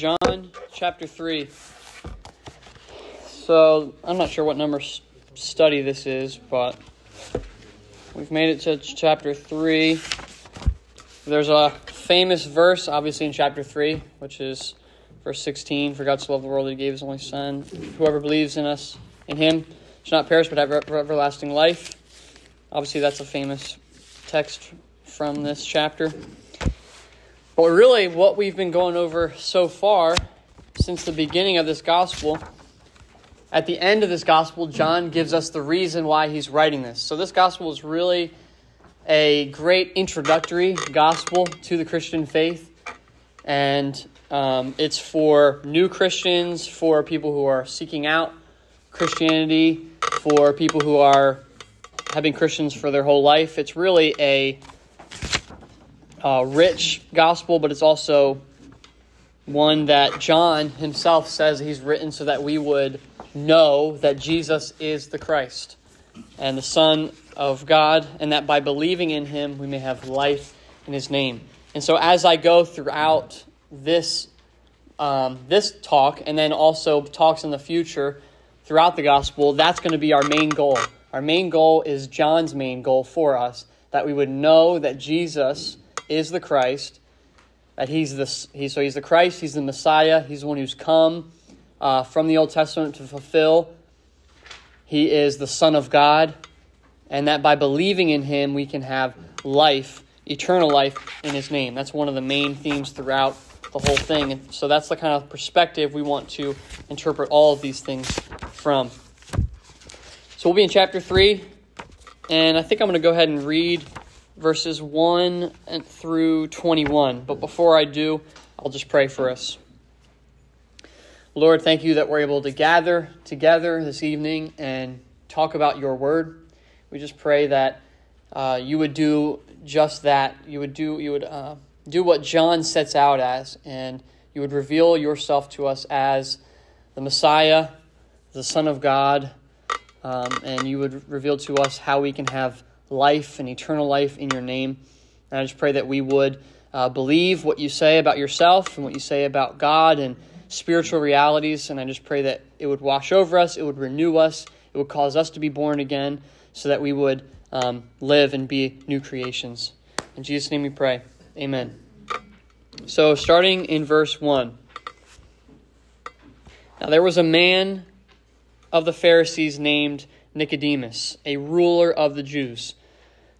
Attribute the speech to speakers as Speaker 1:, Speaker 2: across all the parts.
Speaker 1: John chapter 3. So, I'm not sure what number study this is, but we've made it to chapter 3. There's a famous verse, obviously, in chapter 3, which is verse 16 For God so loved the world that he gave his only Son. Whoever believes in us, in him, shall not perish but have everlasting life. Obviously, that's a famous text from this chapter. But really, what we've been going over so far since the beginning of this gospel, at the end of this gospel, John gives us the reason why he's writing this. So, this gospel is really a great introductory gospel to the Christian faith. And um, it's for new Christians, for people who are seeking out Christianity, for people who are have been Christians for their whole life. It's really a uh, rich gospel, but it's also one that John himself says he's written so that we would know that Jesus is the Christ and the Son of God, and that by believing in him we may have life in his name. And so, as I go throughout this um, this talk, and then also talks in the future throughout the gospel, that's going to be our main goal. Our main goal is John's main goal for us that we would know that Jesus is the Christ, that he's the he, so he's the Christ, he's the Messiah, he's the one who's come uh, from the Old Testament to fulfill. He is the Son of God, and that by believing in him we can have life, eternal life in his name. That's one of the main themes throughout the whole thing. And so that's the kind of perspective we want to interpret all of these things from. So we'll be in chapter 3, and I think I'm going to go ahead and read verses 1 through 21. But before I do, I'll just pray for us. Lord, thank you that we're able to gather together this evening and talk about your word. We just pray that uh, you would do just that. You would do you would uh, do what John sets out as, and you would reveal yourself to us as the Messiah, the Son of God, um, and you would reveal to us how we can have life and eternal life in your name. And I just pray that we would uh, believe what you say about yourself and what you say about God and spiritual realities. And I just pray that it would wash over us, it would renew us, it would cause us to be born again so that we would um, live and be new creations. In Jesus' name we pray. Amen. So, starting in verse 1. Now, there was a man of the Pharisees named Nicodemus, a ruler of the Jews.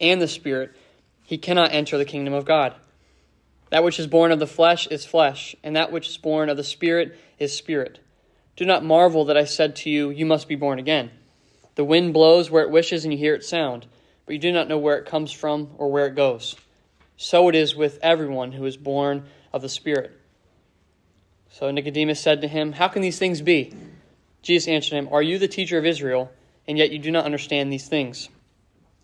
Speaker 1: and the Spirit, he cannot enter the kingdom of God. That which is born of the flesh is flesh, and that which is born of the Spirit is spirit. Do not marvel that I said to you, You must be born again. The wind blows where it wishes, and you hear its sound, but you do not know where it comes from or where it goes. So it is with everyone who is born of the Spirit. So Nicodemus said to him, How can these things be? Jesus answered him, Are you the teacher of Israel, and yet you do not understand these things?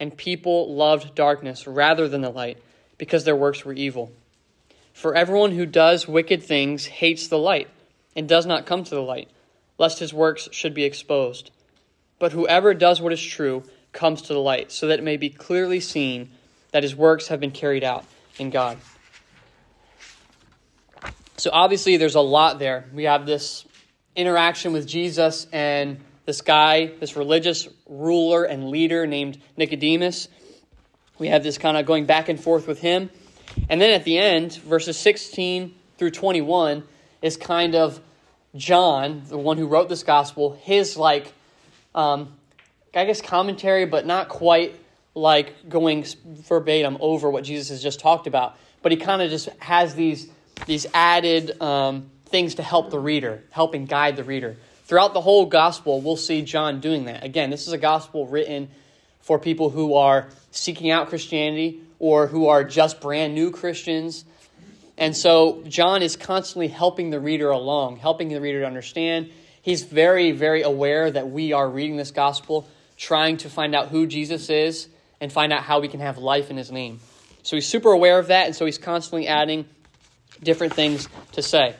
Speaker 1: and people loved darkness rather than the light, because their works were evil. For everyone who does wicked things hates the light, and does not come to the light, lest his works should be exposed. But whoever does what is true comes to the light, so that it may be clearly seen that his works have been carried out in God. So obviously, there's a lot there. We have this interaction with Jesus and this guy, this religious ruler and leader named Nicodemus. We have this kind of going back and forth with him. And then at the end, verses 16 through 21 is kind of John, the one who wrote this gospel, his like, um, I guess commentary, but not quite like going verbatim over what Jesus has just talked about. But he kind of just has these these added um, things to help the reader, helping guide the reader. Throughout the whole gospel, we'll see John doing that. Again, this is a gospel written for people who are seeking out Christianity or who are just brand new Christians. And so John is constantly helping the reader along, helping the reader to understand. He's very, very aware that we are reading this gospel, trying to find out who Jesus is and find out how we can have life in his name. So he's super aware of that, and so he's constantly adding different things to say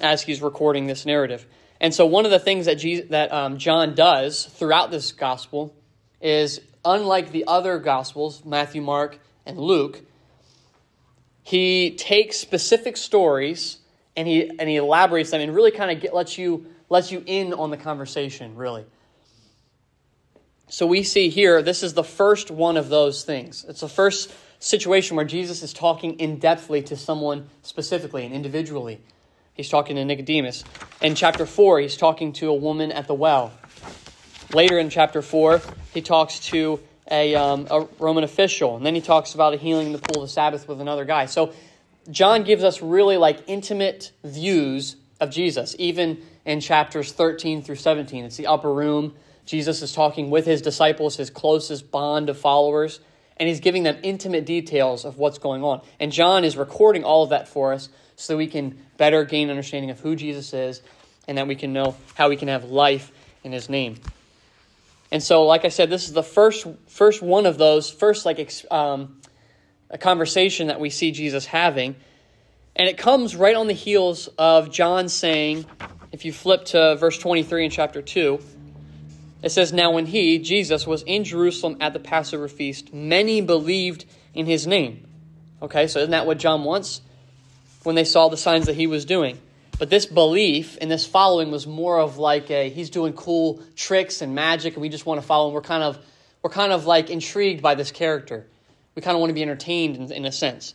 Speaker 1: as he's recording this narrative. And so one of the things that, Jesus, that um, John does throughout this gospel is, unlike the other gospels, Matthew, Mark, and Luke, he takes specific stories and he and he elaborates them and really kind of lets you lets you in on the conversation really. So we see here this is the first one of those things. It's the first situation where jesus is talking in depthly to someone specifically and individually he's talking to nicodemus in chapter 4 he's talking to a woman at the well later in chapter 4 he talks to a, um, a Roman official. And then he talks about a healing in the pool of the Sabbath with another guy. So John gives us really like intimate views of Jesus, even in chapters 13 through 17. It's the upper room. Jesus is talking with his disciples, his closest bond of followers, and he's giving them intimate details of what's going on. And John is recording all of that for us so that we can better gain understanding of who Jesus is and that we can know how we can have life in his name. And so, like I said, this is the first first one of those first like um, a conversation that we see Jesus having, and it comes right on the heels of John saying, if you flip to verse twenty three in chapter two, it says, "Now when he Jesus was in Jerusalem at the Passover feast, many believed in his name." Okay, so isn't that what John wants? When they saw the signs that he was doing. But this belief and this following was more of like a he's doing cool tricks and magic, and we just want to follow him. We're kind of we're kind of like intrigued by this character. We kind of want to be entertained in, in a sense.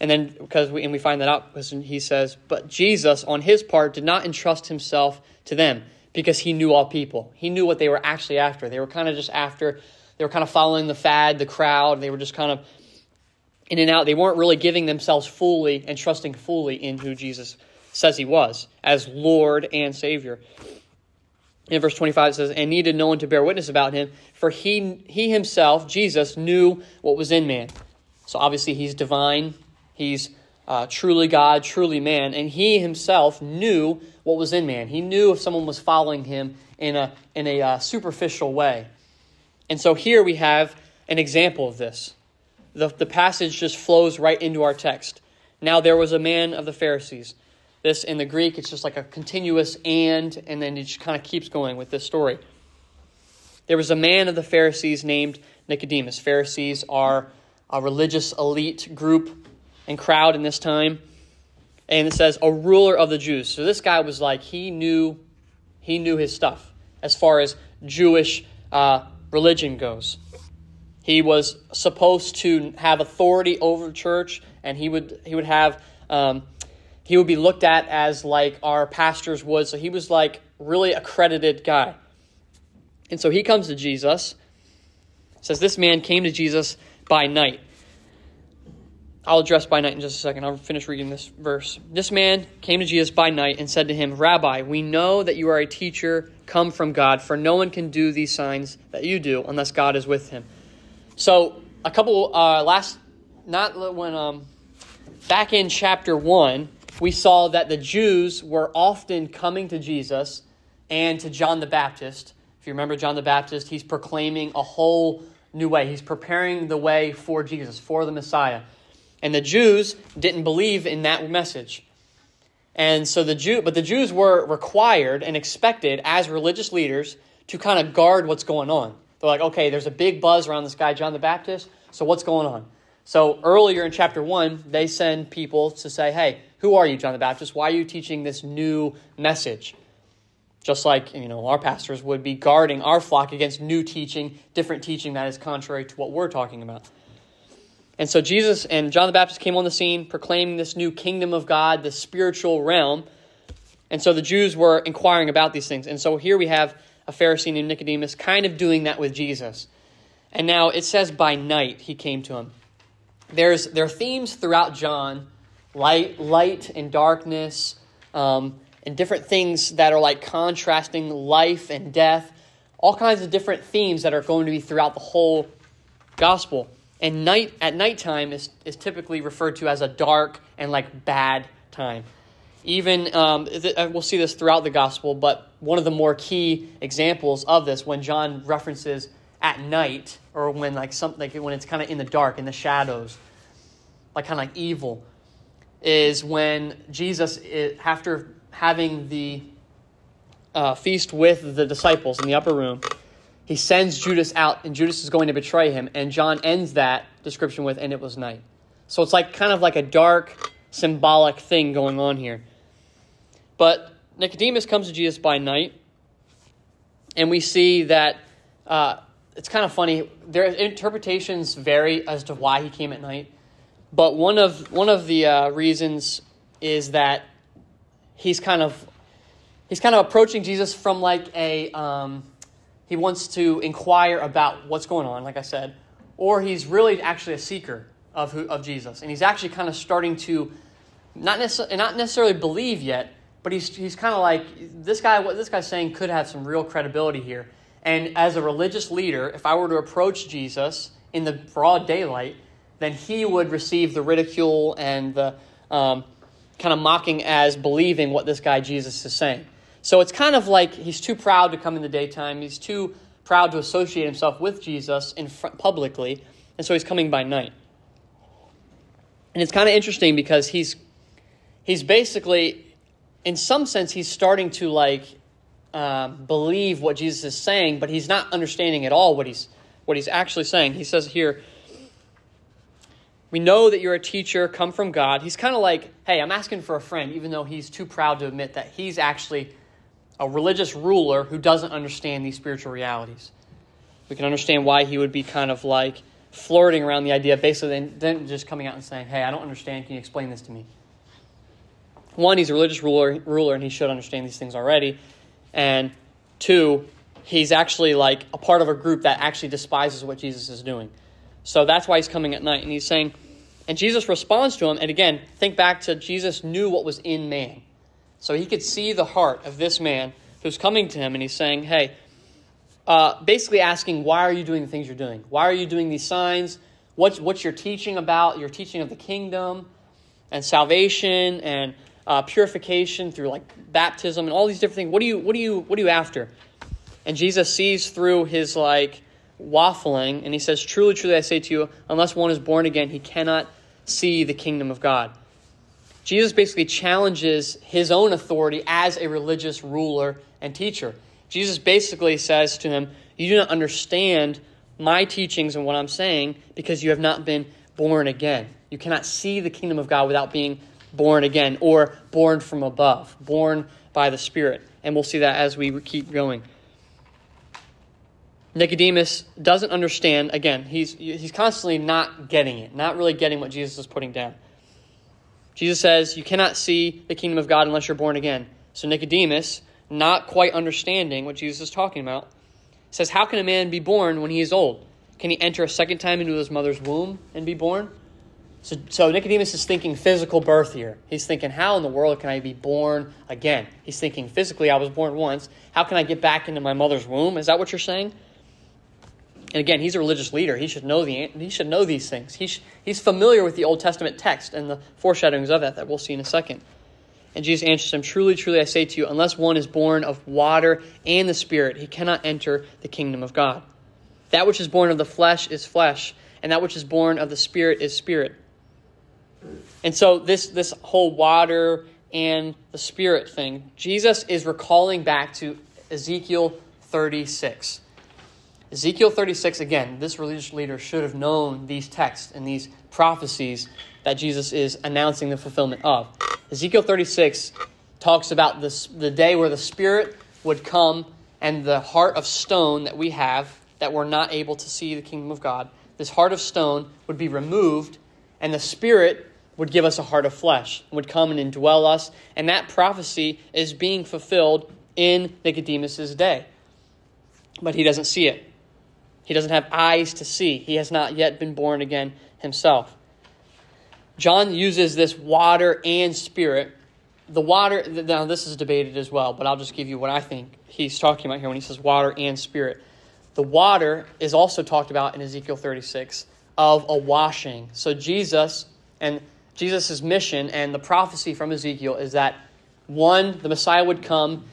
Speaker 1: And then because we and we find that out because he says, but Jesus on his part did not entrust himself to them because he knew all people. He knew what they were actually after. They were kind of just after. They were kind of following the fad, the crowd. They were just kind of in and out. They weren't really giving themselves fully and trusting fully in who Jesus says he was as Lord and Savior. In verse 25 it says, And needed no one to bear witness about him, for he, he himself, Jesus, knew what was in man. So obviously he's divine, he's uh, truly God, truly man, and he himself knew what was in man. He knew if someone was following him in a, in a uh, superficial way. And so here we have an example of this. The, the passage just flows right into our text. Now there was a man of the Pharisees this in the Greek, it's just like a continuous and, and then it just kind of keeps going with this story. There was a man of the Pharisees named Nicodemus. Pharisees are a religious elite group and crowd in this time. And it says a ruler of the Jews. So this guy was like he knew he knew his stuff as far as Jewish uh, religion goes. He was supposed to have authority over the church, and he would he would have um, he would be looked at as like our pastors would. So he was like really accredited guy. And so he comes to Jesus. says this man came to Jesus by night. I'll address by night in just a second. I'll finish reading this verse. This man came to Jesus by night and said to him, Rabbi, we know that you are a teacher come from God, for no one can do these signs that you do unless God is with him. So, a couple, uh, last, not when, um, back in chapter 1, we saw that the Jews were often coming to Jesus and to John the Baptist. If you remember John the Baptist, he's proclaiming a whole new way. He's preparing the way for Jesus, for the Messiah. And the Jews didn't believe in that message. And so the Jew, but the Jews were required and expected as religious leaders to kind of guard what's going on. They're like, okay, there's a big buzz around this guy, John the Baptist. So what's going on? So earlier in chapter one, they send people to say, hey, who are you, John the Baptist? Why are you teaching this new message? Just like you know, our pastors would be guarding our flock against new teaching, different teaching that is contrary to what we're talking about. And so Jesus and John the Baptist came on the scene proclaiming this new kingdom of God, this spiritual realm. And so the Jews were inquiring about these things. And so here we have a Pharisee named Nicodemus kind of doing that with Jesus. And now it says by night he came to him. There's there are themes throughout John, light, light and darkness, um, and different things that are like contrasting life and death, all kinds of different themes that are going to be throughout the whole gospel. And night at nighttime is, is typically referred to as a dark and like bad time. Even um, uh, we'll see this throughout the gospel, but one of the more key examples of this when John references at night or when like something like when it's kind of in the dark in the shadows, like kind of like evil, is when Jesus after having the uh, feast with the disciples in the upper room he sends Judas out, and Judas is going to betray him. And John ends that description with, and it was night. So it's like kind of like a dark, symbolic thing going on here. But Nicodemus comes to Jesus by night, and we see that uh, it's kind of funny. Their interpretations vary as to why he came at night. But one of one of the uh, reasons is that he's kind of he's kind of approaching Jesus from like a um, he wants to inquire about what's going on, like I said, or he's really actually a seeker of, who, of Jesus. And he's actually kind of starting to not, necess- not necessarily believe yet, but he's, he's kind of like, this guy, what this guy's saying could have some real credibility here. And as a religious leader, if I were to approach Jesus in the broad daylight, then he would receive the ridicule and the um, kind of mocking as believing what this guy Jesus is saying. So it's kind of like he's too proud to come in the daytime. He's too proud to associate himself with Jesus in front, publicly, and so he's coming by night. And it's kind of interesting because he's he's basically, in some sense, he's starting to like uh, believe what Jesus is saying, but he's not understanding at all what he's what he's actually saying. He says here. We know that you're a teacher, come from God. He's kind of like, hey, I'm asking for a friend, even though he's too proud to admit that he's actually a religious ruler who doesn't understand these spiritual realities. We can understand why he would be kind of like flirting around the idea, basically, then, then just coming out and saying, Hey, I don't understand. Can you explain this to me? One, he's a religious ruler, ruler and he should understand these things already. And two, he's actually like a part of a group that actually despises what Jesus is doing. So that's why he's coming at night. And he's saying, and Jesus responds to him. And again, think back to Jesus knew what was in man. So he could see the heart of this man who's coming to him and he's saying, Hey, uh, basically asking, Why are you doing the things you're doing? Why are you doing these signs? What's, what's your teaching about? Your teaching of the kingdom and salvation and uh, purification through like baptism and all these different things. What are you, what are you, what are you after? And Jesus sees through his like waffling and he says, Truly, truly, I say to you, unless one is born again, he cannot see the kingdom of God. Jesus basically challenges his own authority as a religious ruler and teacher. Jesus basically says to him, You do not understand my teachings and what I'm saying because you have not been born again. You cannot see the kingdom of God without being born again or born from above, born by the Spirit. And we'll see that as we keep going. Nicodemus doesn't understand, again, he's, he's constantly not getting it, not really getting what Jesus is putting down. Jesus says, You cannot see the kingdom of God unless you're born again. So Nicodemus, not quite understanding what Jesus is talking about, says, How can a man be born when he is old? Can he enter a second time into his mother's womb and be born? So, so Nicodemus is thinking physical birth here. He's thinking, How in the world can I be born again? He's thinking, Physically, I was born once. How can I get back into my mother's womb? Is that what you're saying? And again, he's a religious leader. He should know the he should know these things. He's he's familiar with the Old Testament text and the foreshadowings of that that we'll see in a second. And Jesus answers him, Truly, truly, I say to you, unless one is born of water and the Spirit, he cannot enter the kingdom of God. That which is born of the flesh is flesh, and that which is born of the Spirit is spirit. And so this this whole water and the Spirit thing, Jesus is recalling back to Ezekiel 36. Ezekiel 36, again, this religious leader should have known these texts and these prophecies that Jesus is announcing the fulfillment of. Ezekiel 36 talks about this, the day where the Spirit would come and the heart of stone that we have, that we're not able to see the kingdom of God, this heart of stone would be removed, and the Spirit would give us a heart of flesh, would come and indwell us. And that prophecy is being fulfilled in Nicodemus's day. But he doesn't see it. He doesn't have eyes to see. He has not yet been born again himself. John uses this water and spirit. The water, now this is debated as well, but I'll just give you what I think he's talking about here when he says water and spirit. The water is also talked about in Ezekiel 36 of a washing. So Jesus and Jesus' mission and the prophecy from Ezekiel is that one, the Messiah would come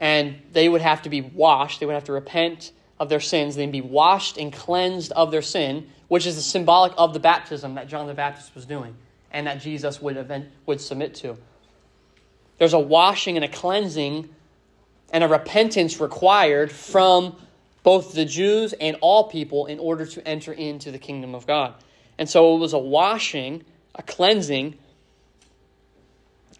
Speaker 1: and they would have to be washed. They would have to repent of their sins, then be washed and cleansed of their sin, which is the symbolic of the baptism that John the Baptist was doing and that Jesus would, event, would submit to. There's a washing and a cleansing and a repentance required from both the Jews and all people in order to enter into the kingdom of God. And so it was a washing a cleansing,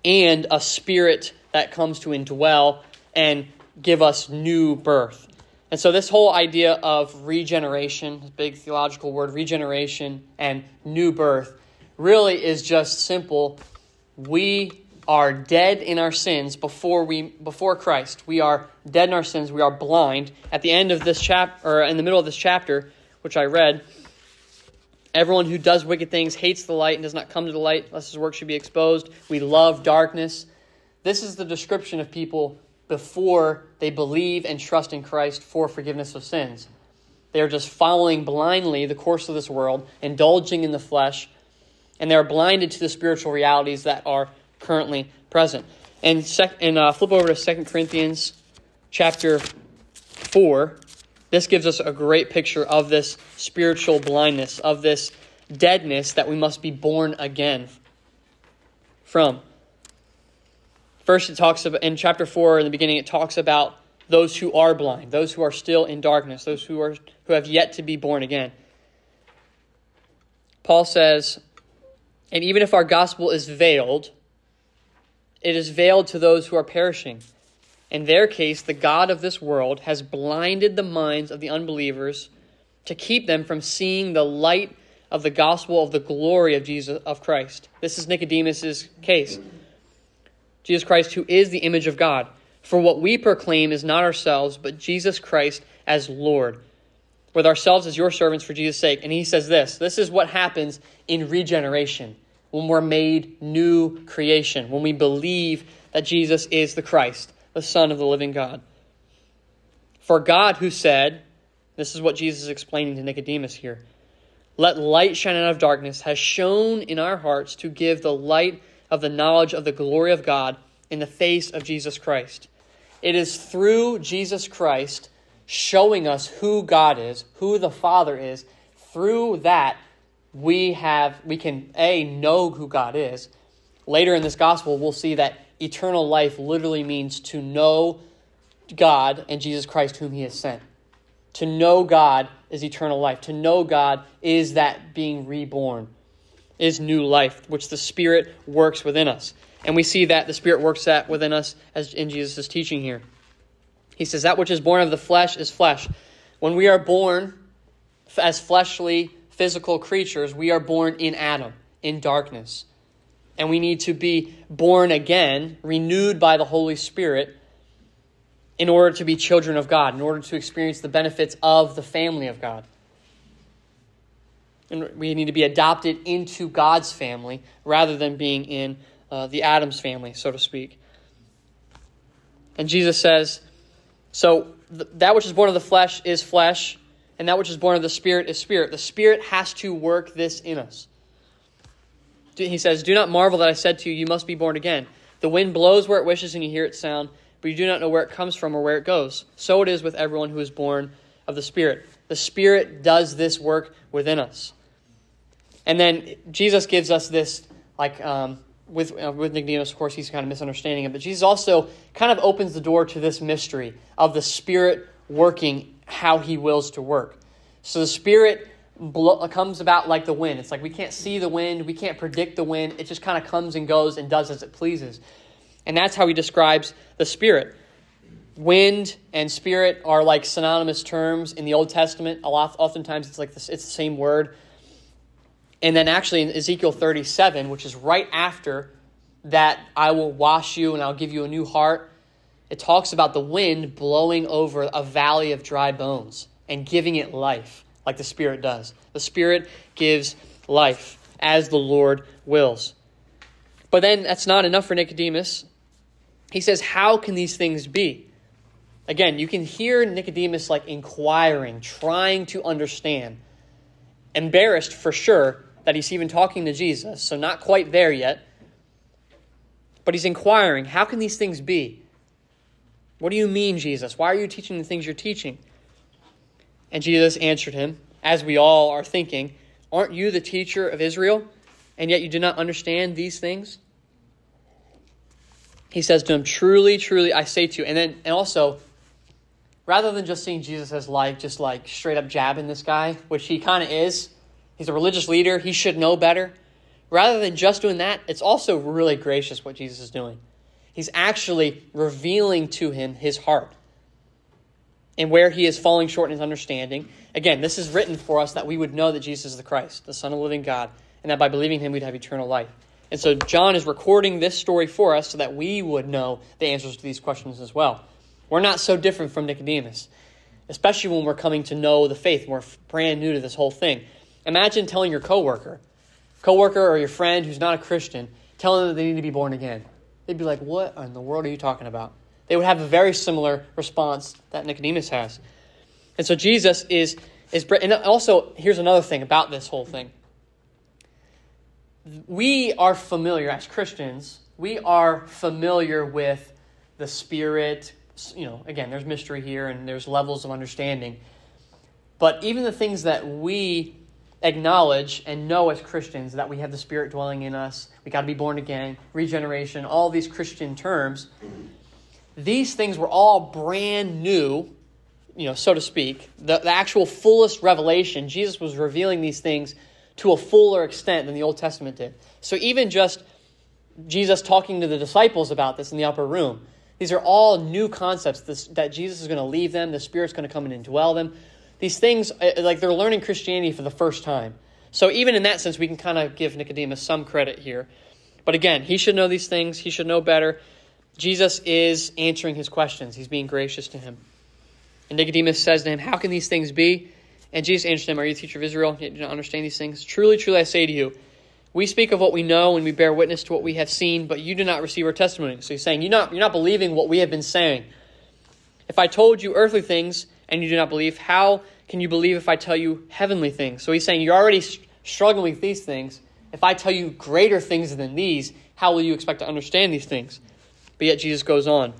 Speaker 1: and a spirit that comes to indwell and give us new birth. And so, this whole idea of regeneration, big theological word, regeneration and new birth, really is just simple. We are dead in our sins before we before Christ. We are dead in our sins. We are blind. At the end of this chapter, or in the middle of this chapter, which I read, Everyone who does wicked things hates the light and does not come to the light, lest his work should be exposed. We love darkness. This is the description of people before they believe and trust in Christ for forgiveness of sins. They are just following blindly the course of this world, indulging in the flesh, and they are blinded to the spiritual realities that are currently present. And, sec- and uh, flip over to 2 Corinthians chapter 4. This gives us a great picture of this spiritual blindness, of this deadness that we must be born again from. First, it talks about, in chapter 4, in the beginning, it talks about those who are blind, those who are still in darkness, those who, are, who have yet to be born again. Paul says, and even if our gospel is veiled, it is veiled to those who are perishing in their case, the God of this world has blinded the minds of the unbelievers to keep them from seeing the light of the gospel of the glory of Jesus of Christ. This is Nicodemus's case. Jesus Christ who is the image of God. For what we proclaim is not ourselves, but Jesus Christ as Lord. With ourselves as your servants for Jesus' sake. And he says this this is what happens in regeneration, when we're made new creation, when we believe that Jesus is the Christ the Son of the living God. For God, who said, this is what Jesus is explaining to Nicodemus here, let light shine out of darkness, has shone in our hearts to give the light of the knowledge of the glory of God in the face of Jesus Christ. It is through Jesus Christ showing us who God is, who the Father is. Through that, we have we can a know who God is. Later in this gospel, we'll see that eternal life literally means to know God and Jesus Christ, whom He has sent. To know God is eternal life. To know God is that being reborn, is new life, which the Spirit works within us. And we see that the Spirit works that within us as in Jesus' teaching here. He says, That which is born of the flesh is flesh. When we are born as fleshly, physical creatures, we are born in Adam, in darkness and we need to be born again, renewed by the Holy Spirit, in order to be children of God, in order to experience the benefits of the family of God. And we need to be adopted into God's family rather than being in uh, the Adam's family, so to speak. And Jesus says, So th- that which is born of the flesh is flesh, and that which is born of the Spirit is spirit. The Spirit has to work this in us he says, Do not marvel that I said to you, You must be born again. The wind blows where it wishes, and you hear its sound, but you do not know where it comes from or where it goes. So it is with everyone who is born of the Spirit. The Spirit does this work within us. And then Jesus gives us this, like, um, with uh, with Nicodemus, of course, he's kind of misunderstanding it, but Jesus also kind of opens the door to this mystery of the Spirit working how He wills to work. So the Spirit comes about like the wind. It's like we can't see the wind, we can't predict the wind. It just kind of comes and goes and does as it pleases, and that's how He describes the Spirit. Wind and spirit are like synonymous terms in the Old Testament. A lot, oftentimes, it's like this, it's the same word. And then actually in Ezekiel 37, which is right after that, I will wash you and I'll give you a new heart, it talks about the wind blowing over a valley of dry bones and giving it life, like the Spirit does. The Spirit gives life as the Lord wills. But then that's not enough for Nicodemus. He says, How can these things be? Again, you can hear Nicodemus like inquiring, trying to understand. Embarrassed for sure, that he's even talking to Jesus, so not quite there yet. But he's inquiring, how can these things be? What do you mean, Jesus? Why are you teaching the things you're teaching? And Jesus answered him, as we all are thinking, Aren't you the teacher of Israel, and yet you do not understand these things? He says to him, Truly, truly, I say to you. And then, and also, rather than just seeing Jesus as like, just like straight up jabbing this guy, which he kind of is, He's a religious leader. He should know better. Rather than just doing that, it's also really gracious what Jesus is doing. He's actually revealing to him his heart and where he is falling short in his understanding. Again, this is written for us that we would know that Jesus is the Christ, the Son of the living God, and that by believing him we'd have eternal life. And so John is recording this story for us so that we would know the answers to these questions as well. We're not so different from Nicodemus, especially when we're coming to know the faith. We're brand new to this whole thing. Imagine telling your coworker, coworker or your friend who's not a Christian, telling them that they need to be born again. They'd be like, "What in the world are you talking about?" They would have a very similar response that Nicodemus has. And so Jesus is is and also here's another thing about this whole thing. We are familiar as Christians, we are familiar with the spirit, you know, again, there's mystery here and there's levels of understanding. But even the things that we acknowledge and know as Christians that we have the Spirit dwelling in us, we got to be born again, regeneration, all these Christian terms, these things were all brand new, you know, so to speak. The, the actual fullest revelation, Jesus was revealing these things to a fuller extent than the Old Testament did. So even just Jesus talking to the disciples about this in the upper room, these are all new concepts this, that Jesus is going to leave them, the Spirit's going to come and indwell them these things, uh, like they're learning Christianity for the first time. So even in that sense, we can kind of give Nicodemus some credit here. But again, he should know these things. He should know better. Jesus is answering his questions. He's being gracious to him. And Nicodemus says to him, How can these things be? And Jesus answered him, Are you a teacher of Israel? You do not understand these things? Truly, truly, I say to you, we speak of what we know and we bear witness to what we have seen, but you do not receive our testimony. So he's saying, You're not, you're not believing what we have been saying. If I told you earthly things and you do not believe, how can you believe if I tell you heavenly things? So he's saying, You're already struggling with these things. If I tell you greater things than these, how will you expect to understand these things? But yet Jesus goes on.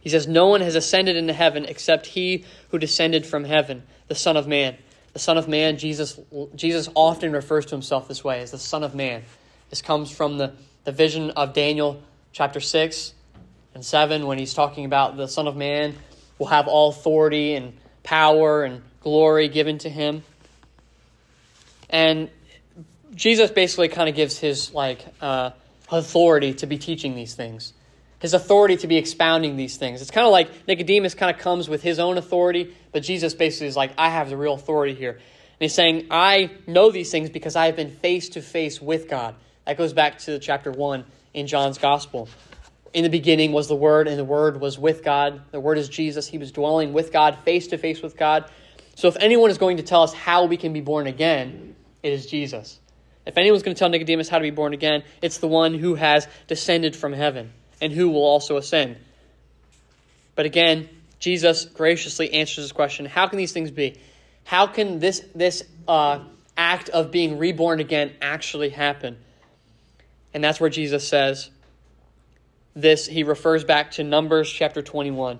Speaker 1: He says, No one has ascended into heaven except he who descended from heaven, the Son of Man. The Son of Man, Jesus, Jesus often refers to himself this way as the Son of Man. This comes from the, the vision of Daniel chapter 6 and 7 when he's talking about the Son of Man will have all authority and power and glory given to him. And Jesus basically kind of gives his like uh, authority to be teaching these things, his authority to be expounding these things. It's kind of like Nicodemus kind of comes with his own authority, but Jesus basically is like, I have the real authority here. And he's saying, I know these things because I have been face to face with God. That goes back to chapter 1 in John's Gospel. In the beginning was the Word, and the Word was with God. The Word is Jesus. He was dwelling with God, face to face with God. So if anyone is going to tell us how we can be born again, it is Jesus. If anyone's going to tell Nicodemus how to be born again, it's the one who has descended from heaven and who will also ascend. But again, Jesus graciously answers this question How can these things be? How can this, this uh, act of being reborn again actually happen? And that's where Jesus says, this, he refers back to Numbers chapter 21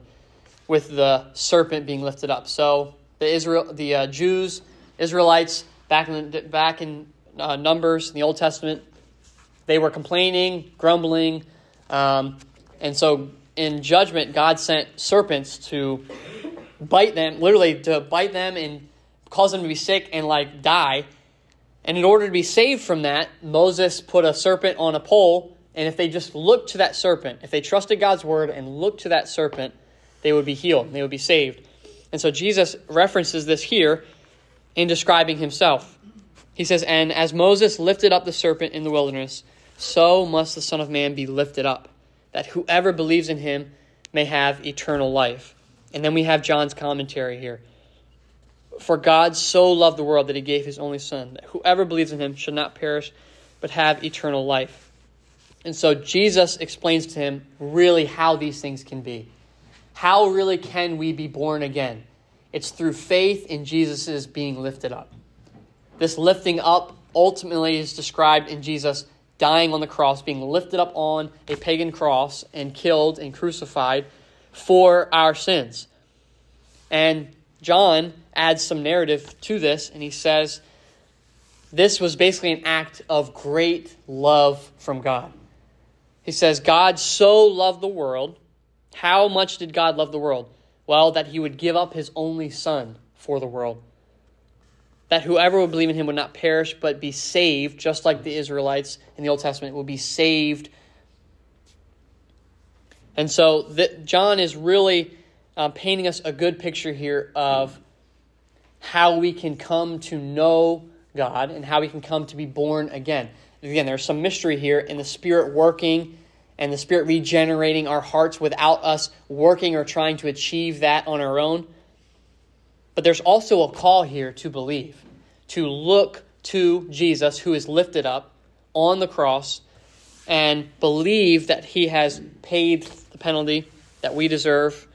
Speaker 1: with the serpent being lifted up. So the Israel, the uh, Jews, Israelites, back in, the, back in uh, Numbers in the Old Testament, They were complaining, grumbling, um, and so in judgment, God sent serpents to bite them, literally to bite them and cause them to be sick and like die. And in order to be saved from that, Moses put a serpent on a pole. And if they just looked to that serpent, if they trusted God's word and looked to that serpent, they would be healed, they would be saved. And so Jesus references this here in describing himself. He says, And as Moses lifted up the serpent in the wilderness, so must the Son of Man be lifted up, that whoever believes in him may have eternal life. And then we have John's commentary here. For God so loved the world that he gave his only Son, that whoever believes in him should not perish, but have eternal life. And so Jesus explains to him really how these things can be. How really can we be born again? It's through faith in Jesus' being lifted up. This lifting up ultimately is described in Jesus dying on the cross, being lifted up on a pagan cross and killed and crucified for our sins. And John adds some narrative to this, and he says this was basically an act of great love from God. He says, God so loved the world. How much did God love the world? Well, that he would give up his only son for the world. That whoever would believe in him would not perish, but be saved, just like the Israelites in the Old Testament would be saved. And so John is really uh, painting us a good picture here of how we can come to know God and how we can come to be born again. Again, there's some mystery here in the Spirit working and the Spirit regenerating our hearts without us working or trying to achieve that on our own. But there's also a call here to believe, to look to Jesus who is lifted up on the cross and believe that he has paid the penalty that we deserve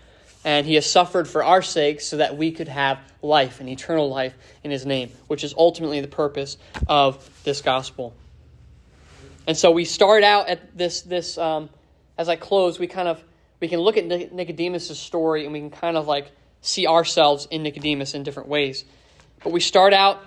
Speaker 1: and he has suffered for our sake so that we could have life and eternal life in his name, which is ultimately the purpose of this gospel. And so we start out at this this um, as I close, we kind of we can look at Nicodemus' story and we can kind of like see ourselves in Nicodemus in different ways. But we start out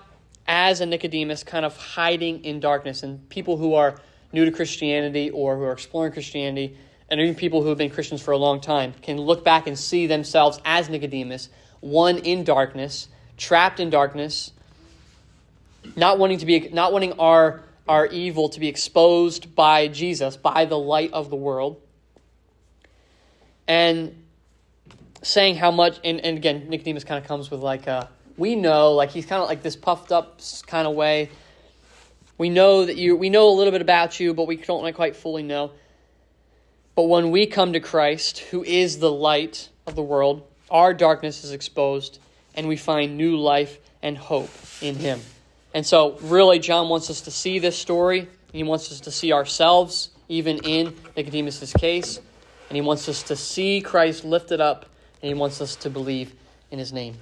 Speaker 1: as a Nicodemus kind of hiding in darkness and people who are new to Christianity or who are exploring Christianity and even people who have been Christians for a long time can look back and see themselves as Nicodemus, one in darkness, trapped in darkness, not wanting to be not wanting our our evil to be exposed by Jesus, by the light of the world. And saying how much and, and again, Nicodemus kind of comes with like a we know, like he's kind of like this puffed up kind of way. We know that you we know a little bit about you, but we don't quite fully know. But when we come to Christ, who is the light of the world, our darkness is exposed, and we find new life and hope in Him. And so, really, John wants us to see this story. He wants us to see ourselves, even in Nicodemus' case. And he wants us to see Christ lifted up, and he wants us to believe in his name.